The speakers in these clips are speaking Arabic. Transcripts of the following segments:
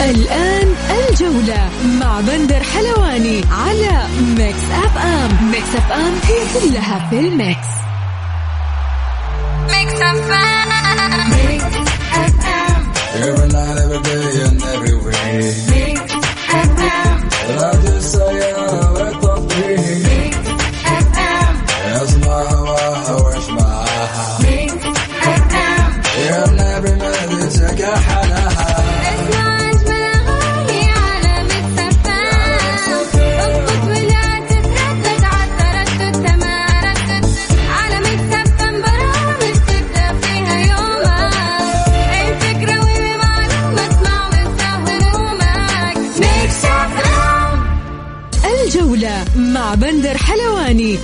الآن الجولة مع بندر حلواني على Mix FM Mix FM هي كلها في ال mix Mix up Mix FM. Every night, every day, and every way. Mix FM.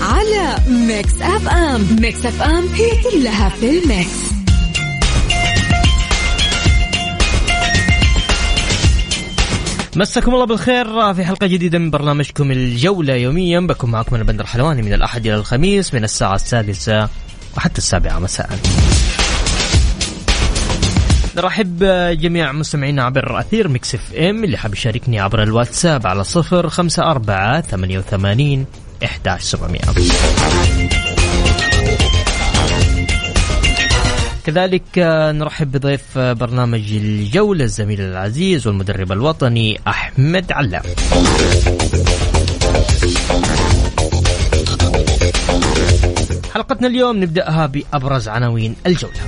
على Mix FM. Mix FM هي كلها في ال mix. مساكم الله بالخير في حلقة جديدة من برنامجكم الجولة يوميا. بكون معكم أنا بندر حلواني من الأحد إلى الخميس من الساعة السادسة وحتى السابعة مساء. نرحب جميع مستمعينا عبر أثير Mix FM اللي حاب يشاركني عبر الواتساب على صفر خمسة أربعة ثمانية وثمانين إحداش سبعمية كذلك آه، نرحب بضيف آه، برنامج الجولة الزميل العزيز والمدرب الوطني أحمد علام. حلقتنا اليوم نبدأها بأبرز عناوين الجولة.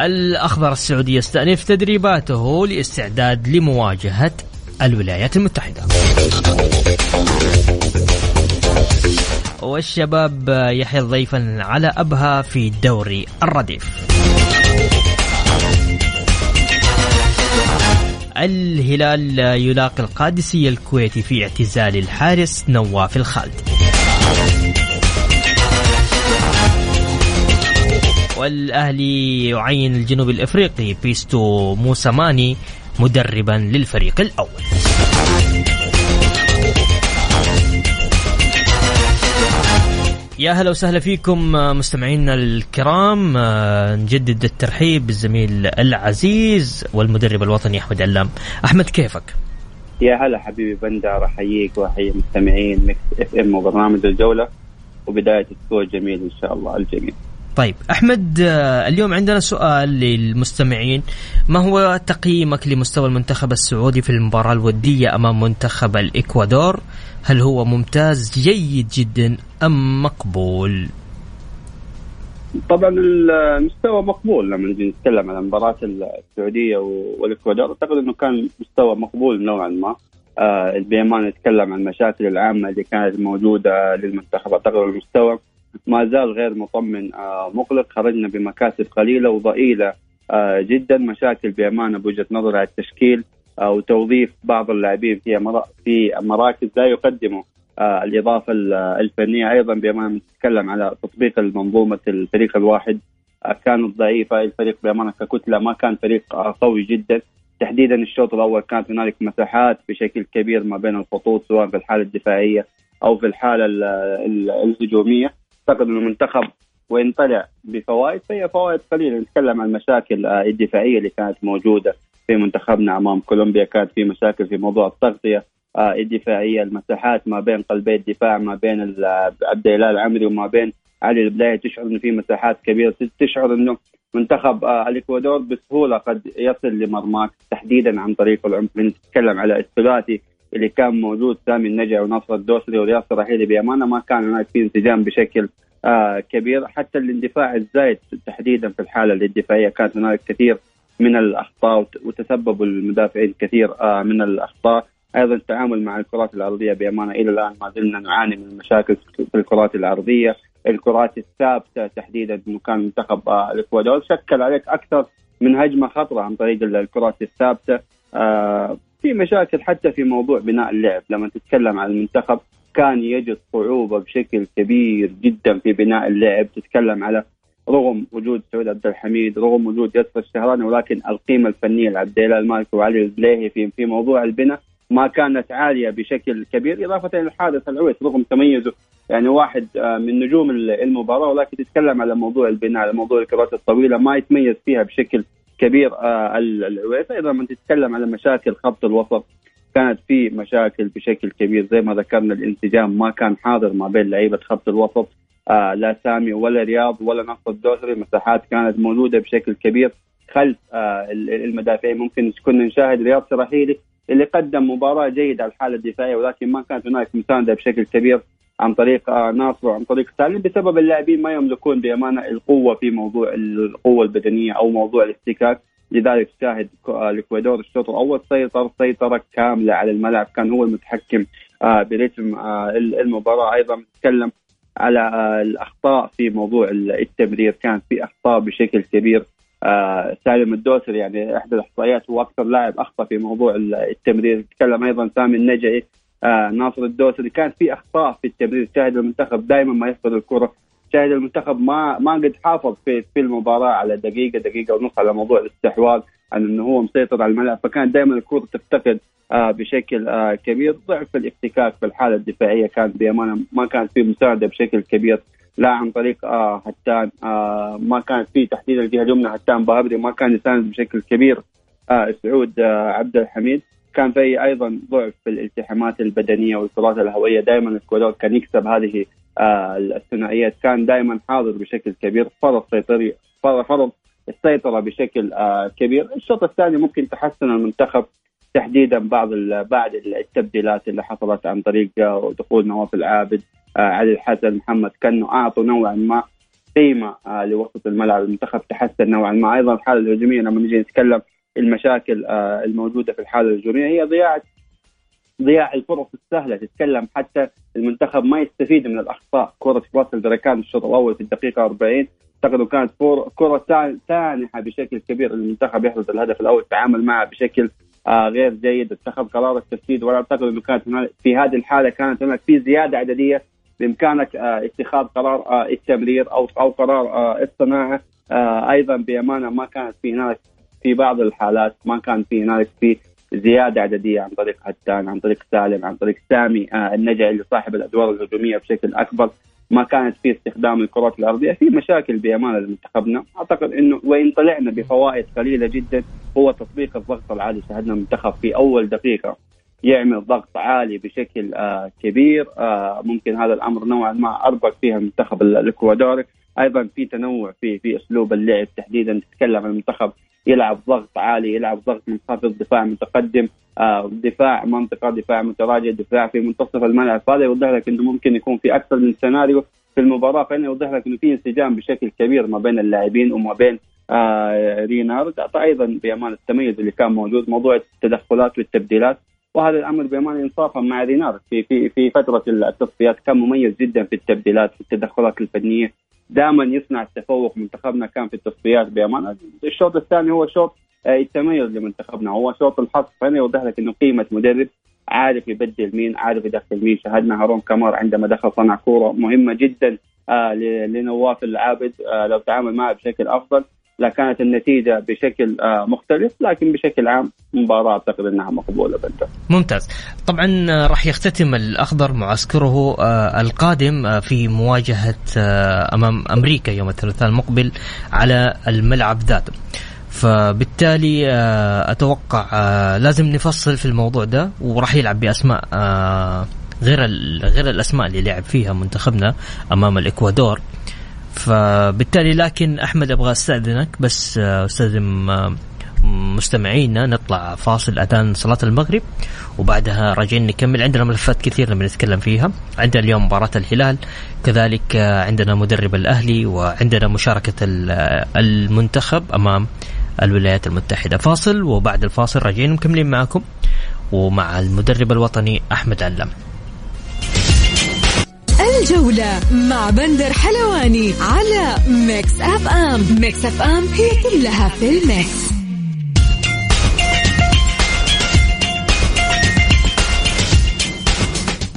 الأخضر السعودي يستأنف تدريباته لاستعداد لمواجهة الولايات المتحدة. والشباب يحيى ضيفا على أبها في دوري الرديف. الهلال يلاقي القادسية الكويتي في اعتزال الحارس نواف الخالدي والأهلي يعين الجنوب الإفريقي بيستو موسماني مدربا للفريق الأول. يا هلا وسهلا فيكم مستمعينا الكرام. نجدد الترحيب بالزميل العزيز والمدرب الوطني أحمد علام. أحمد كيفك؟ يا هلا حبيبي بندر أحييك وأحيي مستمعين Mix FM وبرنامج الجولة وبداية أسبوع جميل إن شاء الله الجميع. طيب أحمد آه، اليوم عندنا سؤال للمستمعين. ما هو تقييمك لمستوى المنتخب السعودي في المباراة الودية أمام منتخب الإكوادور؟ هل هو ممتاز جيد جدا أم مقبول؟ طبعا المستوى مقبول. لما نجي نتكلم عن مباراه السعودية والإكوادور أعتقد إنه كان مستوى مقبول نوعا ما. آه بامانه نتكلم عن المشاكل العامة اللي كانت موجودة للمنتخب. أعتقد المستوى ما زال غير مطمن آه مقلق. خرجنا بمكاسب قليلة وضئيلة آه جدا. مشاكل بامانه بوجهه نظري على التشكيل آه وتوظيف بعض اللاعبين في في مراكز لا يقدموا الإضافة ال- الفنية أيضا بامانه نتكلم على تطبيق المنظومة الفريق الواحد كانت ضعيفة. الفريق بامانه ككتلة ما كان فريق قوي جدا. تحديدا الشوط الأول كانت هنالك مساحات بشكل كبير ما بين الخطوط سواء في الحالة الدفاعية أو في الحالة ال- ال- الهجومية. اعتقد انه المنتخب وإن طلع بفوائد فهي فوائد قليلة. نتكلم عن المشاكل آه، الدفاعية اللي كانت موجودة في منتخبنا أمام كولومبيا. كانت في مشاكل في موضوع التغطية آه، الدفاعية المساحات ما بين قلبي الدفاع ما بين ال- عبد الاله العمري وما بين علي البلاي تشعر انه في مساحات كبيرة. تشعر إنه منتخب آه، الإكوادور بسهولة قد يصل لمرماك تحديدا عن طريق العمق. نتكلم على الثلاثي اللي كان موجود سامي النجع ونصر الدوسري ورياض الرحيلي بأمانة ما كان هناك في انسجام بشكل آه كبير. حتى الاندفاع الزايد تحديدا في الحالة الدفاعيه كانت هناك كثير من الأخطاء وت- وتسبب المدافعين كثير آه من الأخطاء. أيضا التعامل مع الكرات الأرضية بأمانة إلى الآن ما زلنا نعاني من مشاكل في الكرات الأرضية. الكرات الثابتة تحديدا انه كان منتخب آه، الإكوادور. شكل عليك أكثر من هجمة خطرة عن طريق الكرات الثابتة آه، في مشاكل حتى في موضوع بناء اللعب. لما تتكلم عن المنتخب كان يجد صعوبة بشكل كبير جدا في بناء اللعب. تتكلم على رغم وجود سعود عبد الحميد رغم وجود ياسر الشهراني ولكن القيمة الفنية لعبد الله المالكي وعلي الزليهي في في موضوع البناء ما كانت عالية بشكل كبير إضافة إلى الحارس العويس رغم تميزه يعني واحد آه، من نجوم المباراة. ولكن تتكلم على موضوع البناء على موضوع الكرات الطويلة ما يتميز فيها بشكل كبير آه، العويس أيضا من تتكلم على مشاكل خط الوسط كانت في مشاكل بشكل كبير. زي ما ذكرنا الانسجام ما كان حاضر ما بين لعيبة خط الوسط آه لا سامي ولا رياض ولا نصر الدوسري مساحات كانت موجودة بشكل كبير. خلف آه المدافعين ممكن كنا نشاهد رياض سراحيلي اللي قدم مباراة جيدة على الحالة الدفاعية ولكن ما كانت هناك مساندة بشكل كبير. عن طريق آه ناصر وعن طريق سالم بسبب اللاعبين ما يملكون بأمانة القوة في موضوع القوة البدنية أو موضوع الاحتكاك. لذلك شاهد الإكوادور الشوط الأول سيطر سيطرة كاملة على الملعب. كان هو المتحكم آه برتم آه المباراة. أيضا نتكلم على آه الأخطاء في موضوع التمرير. كان في أخطاء بشكل كبير. آه سالم الدوسري يعني إحدى الاحصائيات هو أكثر لاعب أخطأ في موضوع التمرير. تكلم أيضا سامي النجعي آه ناصر الدوسري. كان في أخطاء في التمرير شاهد المنتخب دائما ما يفقد الكرة. شاهد المنتخب ما ما قد حافظ في في المباراة على دقيقة دقيقة ونص على موضوع الاستحواذ عن إنه هو مسيطر على الملعب. فكان دائما الكرة تفتقد آه بشكل آه كبير. ضعف الاحتكاك في الحالة الدفاعية كان بأمانة ما كان في مساعدة بشكل كبير لا عن طريق آه ما كان في تحديد الجهة اليمنى هتان بابري ما كان يساند بشكل كبير سعود عبد الحميد. كان في أيضا ضعف في الالتحامات البدنية والكرات الهوائية. دائما الاكوادور كان يكسب هذه آه الثنائيات. كان دائما حاضر بشكل كبير. فرض سيطري فرض السيطرة بشكل آه كبير. الشوط الثاني ممكن تحسن المنتخب تحديدا بعض بعد التبديلات اللي حصلت عن طريق دخول نواف العابد آه علي الحسن محمد كانوا أعطوا نوعا ما قيمة آه لوسط الملعب. المنتخب تحسن نوعا ما. أيضا الحاله الهجومية لما نجي نتكلم المشاكل آه الموجودة في الحالة الهجوميه هي ضياع ضياع الفرص السهلة تتكلم حتى المنتخب ما يستفيد من الأخطاء. كرة راس البركان الشوط الأول في الدقيقة 40 أعتقد كانت كرة سانحه بشكل كبير المنتخب يحرز الهدف الأول تعامل معها بشكل آه غير جيد. اتخذ قرار التسديد ولا أعتقد إنه كانت في هذه الحالة كانت هناك في زيادة عددية بإمكانك آه اتخاذ قرار التمرير أو أو قرار الصناعه أيضا بأمانة ما كانت في هناك في بعض الحالات ما كان في هناك في زيادة عددية عن طريق هتان عن طريق سالم عن طريق سامي آه النجعي اللي صاحب الأدوار الهجومية بشكل أكبر. ما كانت في استخدام الكرات الأرضية. في مشاكل بأمانة لمنتخبنا. أعتقد إنه وإن طلعنا بفوائد قليلة جدا هو تطبيق الضغط العالي شاهدنا المنتخب في أول دقيقة. يعمل ضغط عالي بشكل آه كبير. آه ممكن هذا الأمر نوعا ما أربك فيها المنتخب الاكوادوري أيضا في تنوع في في أسلوب اللعب تحديدا. تتكلم عن المنتخب يلعب ضغط عالي يلعب ضغط منخفض دفاع متقدم آه دفاع منطقة دفاع متراجع دفاع في منتصف الملعب. فهذا يوضح لك إنه ممكن يكون في أكثر من سيناريو في المباراة فإنه يوضح لك إنه في انسجام بشكل كبير ما بين اللاعبين وما بين آه رينارد. أيضا بأمان التميز اللي كان موجود موضوع التدخلات والتبديلات. وهذا الأمر بامانه انصافا مع رينارد. في في في فترة التصفيات كان مميز جدا في التبديلات في التدخلات الفنية. دائما يصنع التفوق منتخبنا كان في التصفيات بامانه الشوط الثاني هو شوط يتميز لمنتخبنا. هو شوط الحظ فهنا يوضح لك إنه قيمة مدرب عارف يبدل مين عارف يدخل مين. شاهدنا هارون كمار عندما دخل صنع كورة مهمة جدا آه لنواف العابد آه لو تعامل معه بشكل أفضل. لكانت النتيجة بشكل آه مختلف لكن بشكل عام مباراة أعتقد إنها مقبولة بنت ممتاز. طبعا راح يختتم الأخضر معسكره القادم في مواجهة أمام أمريكا يوم الثلاثاء المقبل على الملعب ذاته. فبالتالي أتوقع لازم نفصل في الموضوع ده وراح يلعب بأسماء غير غير الأسماء اللي لعب فيها منتخبنا أمام الإكوادور. فبالتالي لكن أحمد أبغى أستأذنك بس استاذن مستمعينا نطلع فاصل أذان صلاة المغرب وبعدها راجعين نكمل. عندنا ملفات كثير لما نتكلم فيها. عندنا اليوم مباراة الهلال كذلك عندنا مدرب الأهلي وعندنا مشاركة المنتخب أمام الولايات المتحدة. فاصل وبعد الفاصل راجعين مكملين معكم ومع المدرب الوطني أحمد علام الجولة مع بندر حلواني على Mix FM. Mix FM هي كلها في ال mix.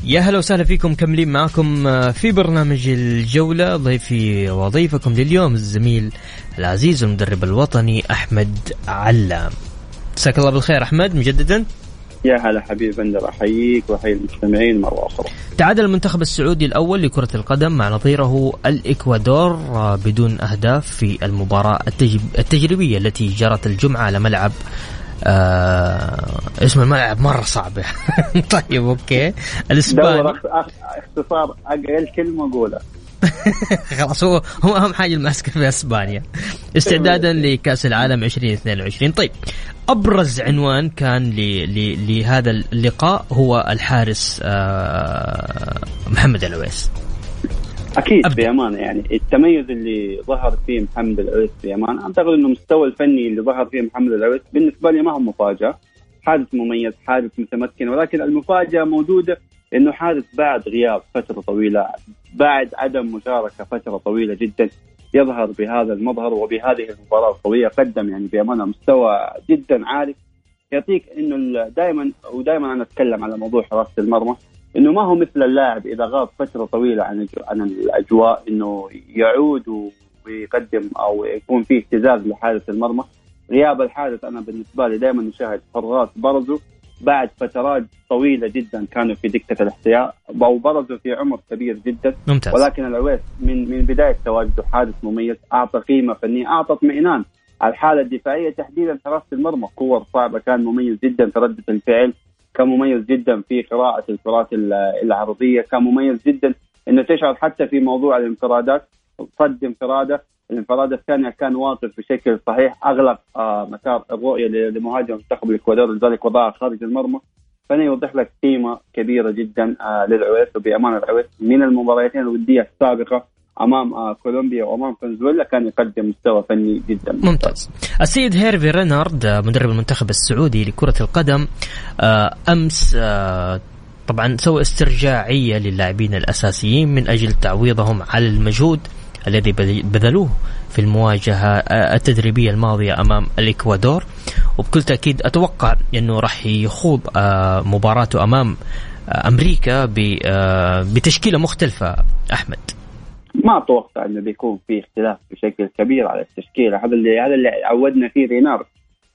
يا هلا وسهلا فيكم كملين معكم آه، في برنامج الجولة ضيفي وضيفكم لليوم الزميل العزيز المدرب الوطني أحمد علام. مساك الله بالخير أحمد مجددا؟ يا هلا حبيبي بندر أحييك وأحيي المستمعين مرة أخرى. تعادل المنتخب السعودي الأول لكرة القدم مع نظيره الإكوادور آه، بدون أهداف في المباراة التجب- التجريبية التي جرت الجمعة على ملعب آه اسم الملعب مرة صعب. طيب أخ- أخ- اختصار أقل كلمة قولها خلاص هو هو أهم حاجة الماسكه في إسبانيا. استعدادا لكأس العالم 2022 طيب أبرز عنوان كان لهذا اللقاء هو الحارس آه، محمد العويس. أكيد أبدأ. بأمانة يعني. التميز اللي ظهر فيه محمد العويس بأمانة أعتقد إنه المستوى الفني اللي ظهر فيه محمد العويس بالنسبة لي ما هو مفاجأة. حارس مميز حارس متمكن ولكن المفاجأة موجودة إنه حارس بعد غياب فترة طويلة بعد عدم مشاركة فترة طويلة جدا. يظهر بهذا المظهر وبهذه المباراة القوية قدم يعني بأمانة مستوى جدا عالي. يعطيك إنه دائما ودائما أنا أتكلم على موضوع حراسة المرمى إنه ما هو مثل اللاعب إذا غاب فترة طويلة عن عن الأجواء إنه يعود ويقدم أو يكون فيه اهتزاز لحارس المرمى. غياب الحارس أنا بالنسبة لي دائما نشاهد حراس برزوا بعد فترات طويلة جدا كانوا في دكة الاحتياط أو برزوا في عمر كبير جدا. ممتاز. ولكن العويس من من بداية تواجده حارس مميز أعطى قيمة فنية أعطى اطمئنان. على الحالة الدفاعية تحديدا حراسة المرمى كور صعبة كان مميز جدا في ردة الفعل كان مميز جدا في قراءة الكرات ال- العرضية كان مميز جدا إنه تشعر حتى في موضوع الانفرادات صد انفراده. الانفراد الثانية كان واقف بشكل صحيح أغلق آه مسار الرؤية لمهاجم منتخب الإكوادور لذلك وضعها خارج المرمى. فأنا يوضح لك قيمة كبيرة جدا آه للعويس وبأمانة العويس. من المباراتين الودية السابقة أمام آه كولومبيا وأمام فنزويلا كان يقدم مستوى فني جدا. ممتاز. السيد هيرفي رينارد مدرب المنتخب السعودي لكرة القدم آه، طبعا سوى استرجاعية للاعبين الأساسيين من أجل تعويضهم على المجهود. الذي بذ- بذلوه في المواجهة آه، التدريبية الماضية أمام الإكوادور. وبكل تأكيد أتوقع أنه راح يخوض آه، مباراته أمام آه، أمريكا بتشكيلة مختلفة. أحمد. ما أتوقع أنه بيكون في اختلاف بشكل كبير على التشكيلة. هذا اللي هذا اللي عودنا فيه رينار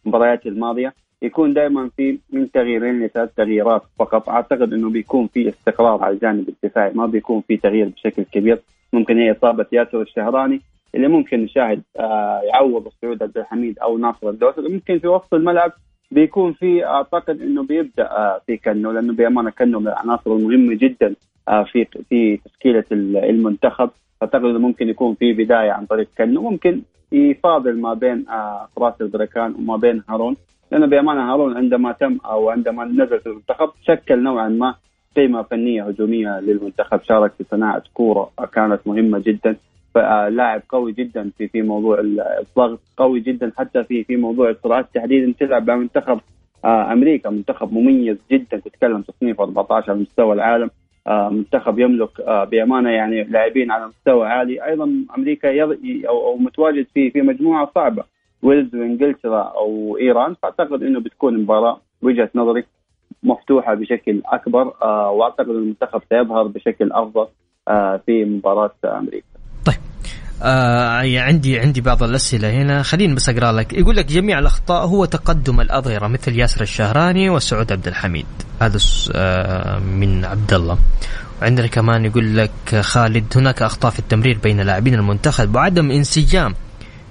المباريات الماضية. يكون دائما في من تغييرين لثلاث تغييرات فقط. أعتقد أنه بيكون في استقرار على الجانب الدفاعي ما بيكون في تغيير بشكل كبير. ممكن هي إصابة ياسر الشهراني اللي ممكن نشاهد آه يعوض السعود عبد الحميد أو ناصر الدوسري. ممكن في وسط الملعب بيكون في أعتقد إنه بيبدأ آه في كنو لأنه بأمانة كنو من العناصر المهمة جدا آه في في تشكيلة المنتخب. أعتقد إنه ممكن يكون في بداية عن طريق كنو. ممكن يفاضل ما بين فراس البركان وما بين هارون لأنه بأمانة هارون عندما تم أو عندما نزل في المنتخب شكل نوعا ما قيمة فنية هجومية للمنتخب. شارك في صناعة كورة كانت مهمة جدا. لاعب قوي جدا في في موضوع الضغط قوي جدا حتى في في موضوع السرعات تحديدا تلعب مع منتخب آه أمريكا منتخب مميز جدا. تتكلم تصنيف 14 على مستوى العالم. آه منتخب يملك آه بأمانة يعني لاعبين على مستوى عالي. أيضا أمريكا. أو, متواجد في في مجموعة صعبة. ويلز وانجلترا أو إيران. فأعتقد إنه بتكون مباراة وجهة نظري. مفتوحة بشكل أكبر آه وأعتقد المنتخب سيظهر بشكل أفضل آه في مباراة أمريكا. طيب. آه عندي عندي بعض الأسئلة هنا. خليني بس أقرأ لك. يقول لك جميع الأخطاء هو تقدم الأظهرة مثل ياسر الشهراني وسعود عبد الحميد. هذا آه من عبد الله. وعندنا كمان يقول لك خالد هناك أخطاء في التمرير بين لاعبين المنتخب وعدم انسجام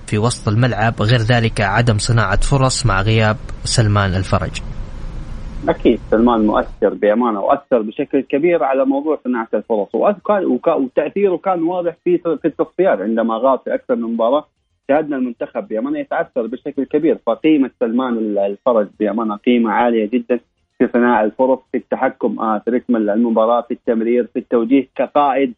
في وسط الملعب غير ذلك عدم صناعة فرص مع غياب سلمان الفرج. أكيد سلمان مؤثر بأمانة وأثر بشكل كبير على موضوع صناعة الفرص. وتأثيره كان واضح في في التصفيات. عندما غاب في أكثر من مباراة شاهدنا المنتخب بأمانة يتاثر بشكل كبير. فقيمة سلمان الفرج بأمانة قيمة عالية جدا في صناعة الفرص في التحكم في رتم المباراة في التمرير في التوجيه كقائد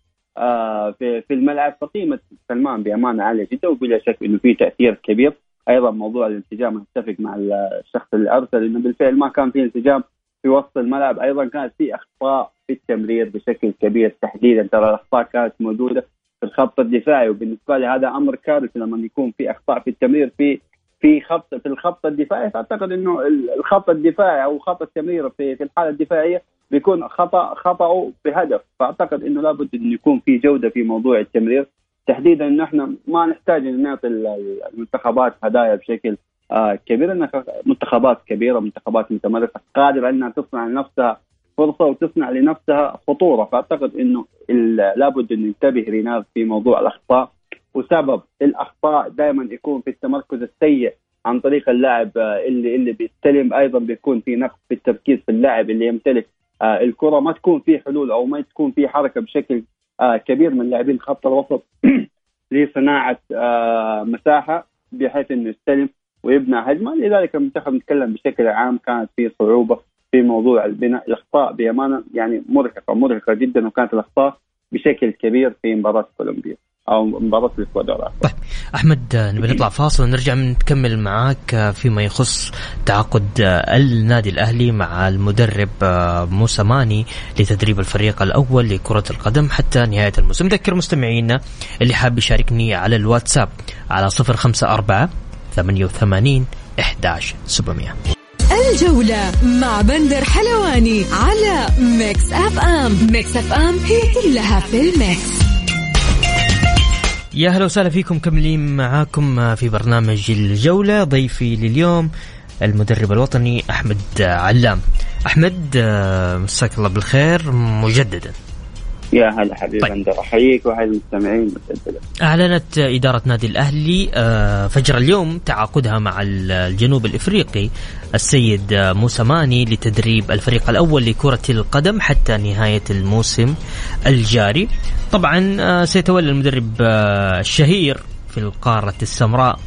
في في الملعب. فقيمة سلمان بأمانة عالية جدا وبلا شك إنه في تأثير كبير. أيضا موضوع الانسجام أتفق مع الشخص اللي أرسل إنه بالفعل ما كان في انسجام في وسط الملعب. أيضا كانت في أخطاء في التمرير بشكل كبير تحديدا ترى الأخطاء كانت موجودة في الخط الدفاعي. وبالنسبة لي هذا أمر كارثي لما يكون في أخطاء في التمرير في في خط في الخط الدفاعي. فأعتقد إنه ال- الخط الدفاعي أو خط التمرير في في الحالة الدفاعية بيكون خطا خطأه بهدف. فأعتقد إنه لابد انه يكون في جودة في موضوع التمرير. تحديدا انه إحنا ما نحتاج إن نعطي ال- ال- المنتخبات هدايا بشكل آه كبير. انها منتخبات كبيرة منتخبات متمرسة. قادرة إنها تصنع لنفسها فرصة وتصنع لنفسها خطورة. فأعتقد إنه لابد انه ينتبه رينار في موضوع الأخطاء. وسبب الأخطاء دائما يكون في التمركز السيء عن طريق اللاعب آه، اللي اللي بيستلم. أيضا بيكون في نقص في التركيز في اللاعب اللي يمتلك آه، الكرة. ما تكون في حلول أو ما تكون في حركة بشكل كبير من لاعبين خط الوسط لصناعة آه، مساحة بحيث إنه يستلم ويبنى هجمة. لذلك المنتخب نتكلم بشكل عام كانت في صعوبة في موضوع البناء الإخطاء بأمانة يعني مرهقة مرهقة جدا وكانت الإخطاء بشكل كبير في مباراة كولومبيا أو مباراه الاكوادور طيب أحمد نبي نطلع فاصل ونرجع نكمل معاك آه، فيما يخص تعاقد آه، النادي الأهلي مع المدرب آه، موسى ماني لتدريب الفريق الأول لكرة القدم حتى نهاية الموسم. نذكر مستمعينا اللي حاب يشاركني على الواتساب على 054 88 11 700 الجولة مع بندر حلواني على Mix FM. Mix FM هي كلها في ال mix. يا هلا وسهلا فيكم مكملين معاكم في برنامج الجولة ضيفي لليوم المدرب الوطني أحمد علام. أحمد آه، مساك الله بالخير مجددا. يا هلا حبيبي طيب. طيب. أحييك وأحيي المستمعين. أعلنت إدارة نادي الأهلي آه، فجر اليوم تعاقدها مع ال- الجنوب الإفريقي السيد آه، موسى ماني لتدريب الفريق الأول لكرة القدم حتى نهاية الموسم الجاري طبعا آه، سيتولى المدرب الشهير في القارة السمراء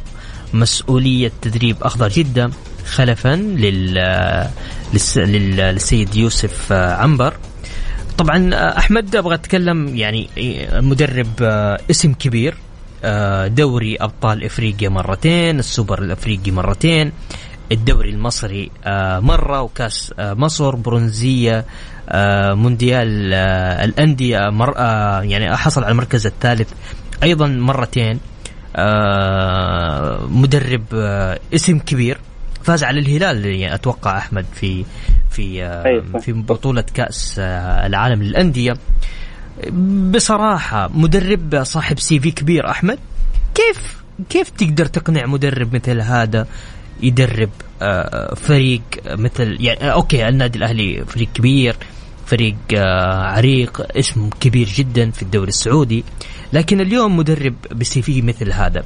مسؤولية تدريب أخضر جدة خلفا لل للس- لل- للسيد يوسف عنبر طبعا آه، أحمد أبغى أتكلم يعني آه، مدرب آه، اسم كبير دوري أبطال إفريقيا مرتين السوبر الإفريقي مرتين الدوري المصري مرة وكأس مصر برونزية آه، مونديال الأندية مر يعني حصل على المركز الثالث أيضا مرتين مدرب اسم كبير. فاز على الهلال يعني أتوقع أحمد في في آه، أيوة. في بطولة كأس آه، العالم للأندية بصراحة مدرب صاحب CV كبير أحمد كيف كيف تقدر تقنع مدرب مثل هذا يدرب آه، فريق مثل يعني آه، okay النادي الأهلي فريق كبير فريق آه، عريق اسم كبير جدا في الدوري السعودي لكن اليوم مدرب بسي في مثل هذا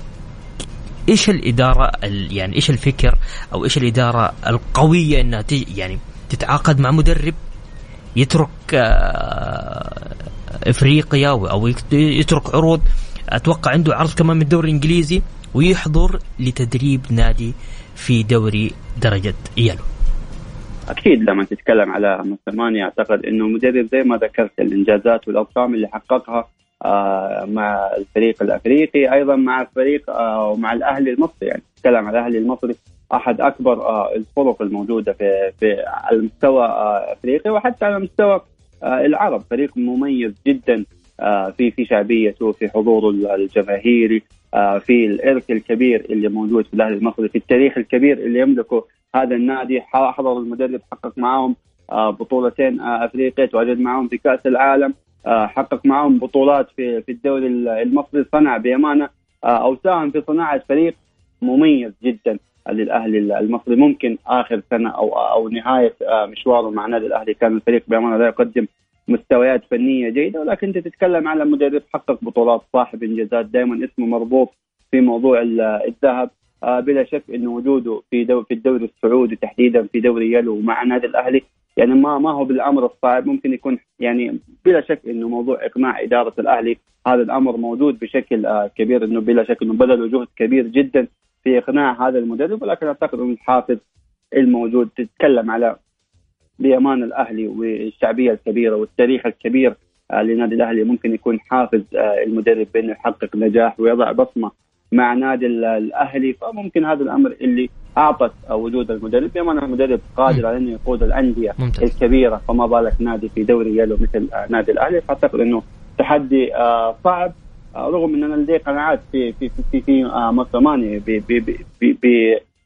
إيش الإدارة ال- يعني إيش الفكر أو إيش الإدارة القوية إنها يعني تتعاقد مع مدرب يترك آه، إفريقيا أو يترك عروض أتوقع عنده عرض كمان من الدوري الإنجليزي ويحضر لتدريب نادي في دوري درجة يلو. أكيد لما تتكلم على موسيماني أعتقد إنه مدرب زي ما ذكرت الإنجازات والأرقام اللي حققها مع الفريق الأفريقي أيضا مع الفريق آه، ومع الأهلي المصري. يعني تتكلم على الأهلي المصري أحد أكبر آه، الفرق الموجودة في في على مستوى آه، أفريقيا وحتى على مستوى آه، العرب. فريق مميز جدا آه، في في شعبيته في حضوره الجماهيري آه، في الإرث الكبير اللي موجود في الأهلي المصري في التاريخ الكبير اللي يملكه هذا النادي. حضر المدرب حقق معاهم آه، بطولتين آه، أفريقيا تواجد معاهم في كأس العالم. آه، حقق معاهم بطولات في في الدوري المصري صنع بأمانة آه، أو ساهم في صناعة فريق مميز جدا للأهلي المصري. ممكن آخر سنة أو أو نهاية آه، مشواره مع النادي الأهلي كان الفريق بأمانة لا يقدم مستويات فنية جيدة. ولكن أنت تتكلم على مدرب حقق بطولات صاحب إنجازات دائما اسمه مربوط في موضوع ال- الذهب. آه، بلا شك انه وجوده في في الدوري السعودي تحديدا في دوري يلو مع النادي الأهلي يعني ما ما هو بالأمر الصعب ممكن يكون يعني بلا شك إنه موضوع إقناع إدارة الأهلي هذا الأمر موجود بشكل آه، كبير إنه بلا شك إنه بذلوا جهد كبير جدا في إقناع هذا المدرب ولكن أعتقد إنه الحافز الموجود تتكلم على بأمان الأهلي والشعبية الكبيرة والتاريخ الكبير آه، لنادي الأهلي. ممكن يكون حافز آه، المدرب بإنه يحقق نجاح ويضع بصمة مع نادي ال- الأهلي فممكن هذا الأمر اللي أعطت وجود المدرب بمعنى المدرب قادر على انه يقود الأندية ممتاز. الكبيرة فما بالك نادي في دوري يلو مثل نادي الأهلي؟ فأعتقد أنه تحدي آه، صعب آه، رغم أننا لدي قناعات في في في في, في آه، ب-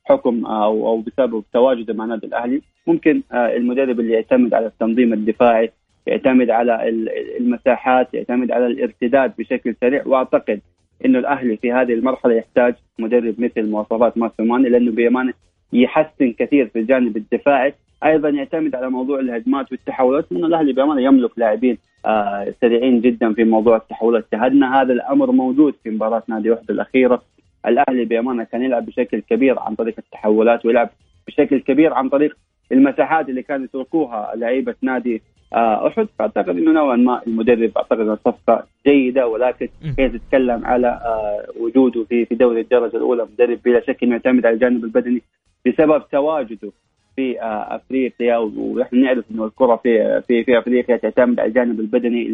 بحكم أو أو بسبب تواجده مع النادي الأهلي. ممكن المدرب اللي يعتمد على التنظيم الدفاعي يعتمد على ال- المساحات يعتمد على الارتداد بشكل سريع. وأعتقد إنه الأهلي في هذه المرحلة يحتاج مدرب مثل مواصفات ماسوماني لأنه بامانه يحسن كثير في الجانب الدفاعي. أيضا يعتمد على موضوع الهجمات والتحولات لأنه الأهلي بامانه يملك لاعبين آه سريعين جدا في موضوع التحولات. شاهدنا هذا الأمر موجود في مباراة نادي وحده الأخيرة. الأهلي بامانه كان يلعب بشكل كبير عن طريق التحولات ويلعب بشكل كبير عن طريق المساحات اللي كانوا يتركوها لعيبة نادي أحد. فأعتقد إنه نوعا ما المدرب أعتقد صفقة جيدة ولكن. هي تتكلم على آه وجوده في في دوري الدرجة الأولى مدرب بلا شك إنه يعتمد على الجانب البدني بسبب تواجده في آه أفريقيا. ونحن نعرف إنه الكرة في في في أفريقيا تعتمد على الجانب البدني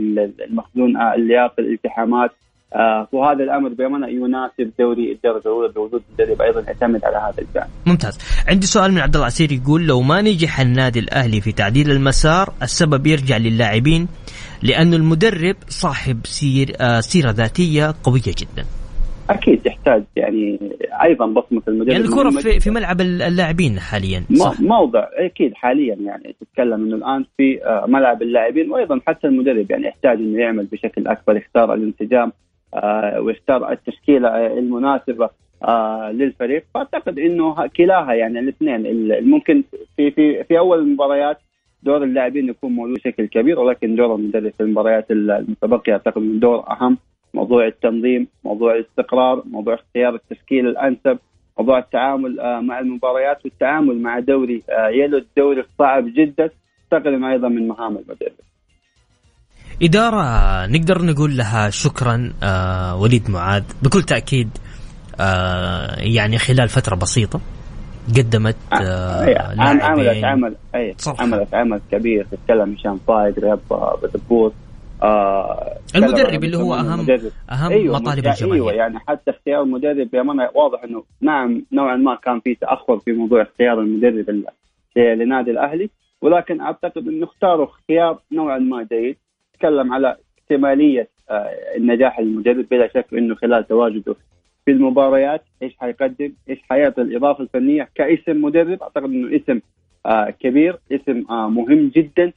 المخزون آه اللياقة الالتحامات. آه وهذا الأمر بأمانة يناسب دوري الدرجه الاولى بوجود مدرب أيضا يعتمد على هذا الجانب. ممتاز. عندي سؤال من عبد الله عسير يقول لو ما نجح النادي الأهلي في تعديل المسار السبب يرجع للاعبين لأنه المدرب صاحب سير آه سيرة ذاتية قوية جدا. أكيد يحتاج يعني أيضا بصمة المدرب. يعني الكرة في, في ملعب اللاعبين حاليا صح؟ موضع أكيد حاليا يعني تتكلم إنه الآن في آه، ملعب اللاعبين وأيضا حتى المدرب يعني يحتاج إنه يعمل بشكل أكبر يختار الانسجام آه، ويختار التشكيلة آه، المناسبة آه، للفريق. فأعتقد إنه كلاها يعني الاثنين. ال- ممكن في في في أول المباريات دور اللاعبين يكون موجود بشكل كبير ولكن دور المدرب في المباريات ال- المتبقيه اعتقد إنه دور أهم. موضوع التنظيم موضوع الاستقرار موضوع اختيار التشكيل الأنسب موضوع التعامل آه، مع المباريات والتعامل مع دوري آه، يلو الدوري الصعب جدا. أعتقد أيضا من مهام المدرب. إدارة نقدر نقول لها شكرا آه وليد معاذ. بكل تأكيد آه يعني خلال فترة بسيطة قدمت آه أي، عم- عملت لاعبين عمل صراحة. عملت عمل كبير. تتكلم هشام فايق رياض بدبوس آه المدرب اللي هو أهم المدرب. أهم أيوه مطالب الجماهير. أيوه يعني حتى اختيار المدرب بأمانة واضح إنه نعم نوعا ما كان في تأخر في موضوع اختيار المدرب ال- لنادي الأهلي ولكن أعتقد إنه اختاروا خيار نوعا ما جيد. تكلم على احتمالية آه، النجاح المدرب بلا شك إنه خلال تواجده في المباريات إيش حيقدم إيش حيعطي الإضافة الفنية كاسم مدرب. أعتقد إنه اسم آه كبير اسم آه مهم جدا.